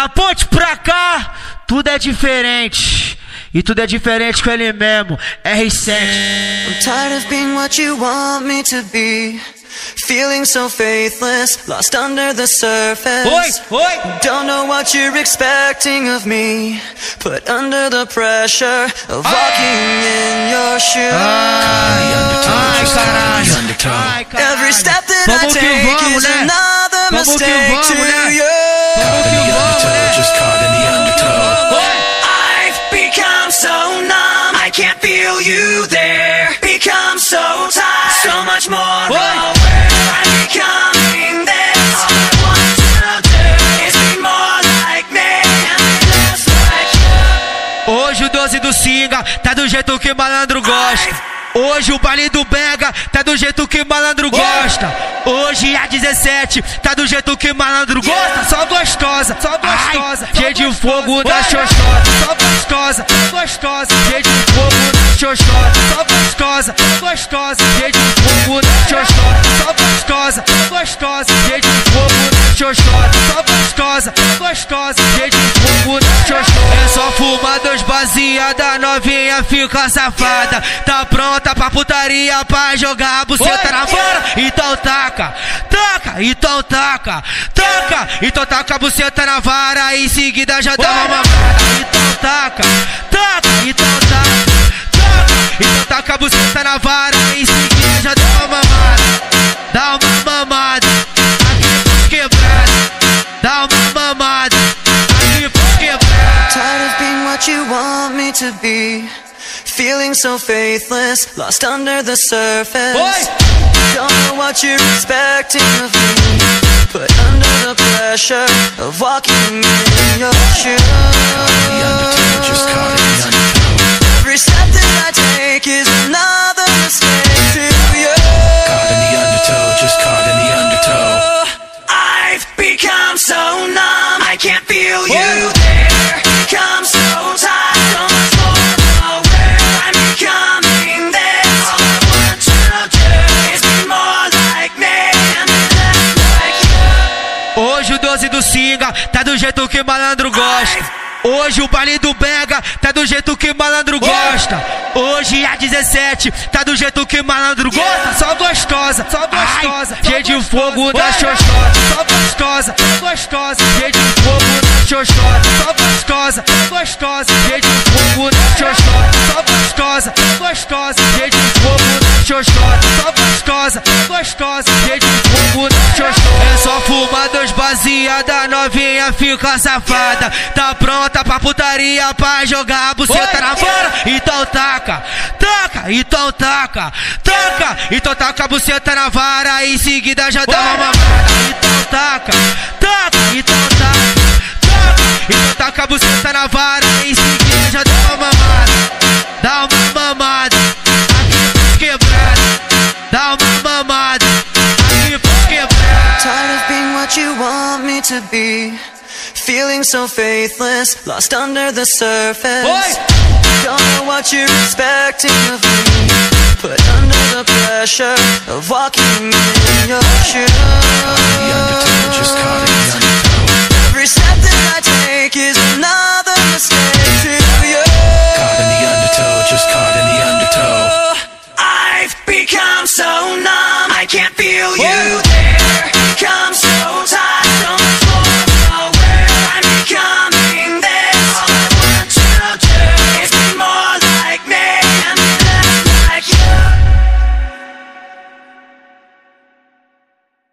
Da ponte pra cá, tudo é diferente. E tudo é diferente com ele mesmo, R7. I'm tired of being what you want me to be. Feeling so faithless, lost under the surface. Oi, oi. Don't know what you're expecting of me. Put under the pressure of walking in your shoes. Ai, caralho. Ai, caralho. Every step that I Vamos que take vamos, is né? another Vamos que mistake vamos, to né? you. Vamos que vamos, just caught in the undertow. I've become so numb, I can't feel you there. Become so tired, so much more Oi. aware. I'm becoming this. All I want to do is be more like me and less like you. Hoje o 12 do Singa tá do jeito que malandro gosta. Hoje o baile do Bega tá do jeito que malandro gosta. Hoje a 17 tá do jeito que malandro gosta. Só gostosa, só gostosa. Cheio de fogo da xoxota. Só gostosa, gostosa. Cheio de fogo da xoxota. Só gostosa, gostosa. Cheio de fogo da xoxota. Só gostosa, gostosa. Cheio de fogo da xoxota. Só gostosa, gostosa. Dois baseada, novinha fica safada. Tá pronta pra putaria, pra jogar a buceta na vara. Então taca, taca, então taca, taca. Então taca a buceta na vara, em seguida já dá uma mamada. Então taca, taca, então taca, taca. To be. Feeling so faithless, lost under the surface. Oi. Don't know what you're expecting of me. Put under the pressure of walking in your shoes. just caught in the. Every step that I take is tá do jeito que malandro gosta. Hoje o baile do Bega tá do jeito que malandro gosta. Hoje a 17 tá do jeito que malandro gosta. Só gostosa, só gostosa. Cheio de fogo da xoxota. Só gostosa, só gostosa. Cheio de fogo da xoxota. Só gostosa, só gostosa. Cheio de fogo da xoxota. Só gostosa, só gostosa. Cheio de fogo da xoxota. Só gostosa, gostosa. De fogo. É só fumar dois baseada, novinha fica safada. Tá pronta pra putaria, pra jogar a buceta na vara. Então taca, taca, então taca, taca. Então taca a buceta na vara, em seguida já dá uma mamada. Então taca, taca, então taca, taca. Então taca a buceta na vara, you want me to be. Feeling so faithless, lost under the surface. Oi. Don't know what you're expecting of me. Put under the pressure of walking in your shoes.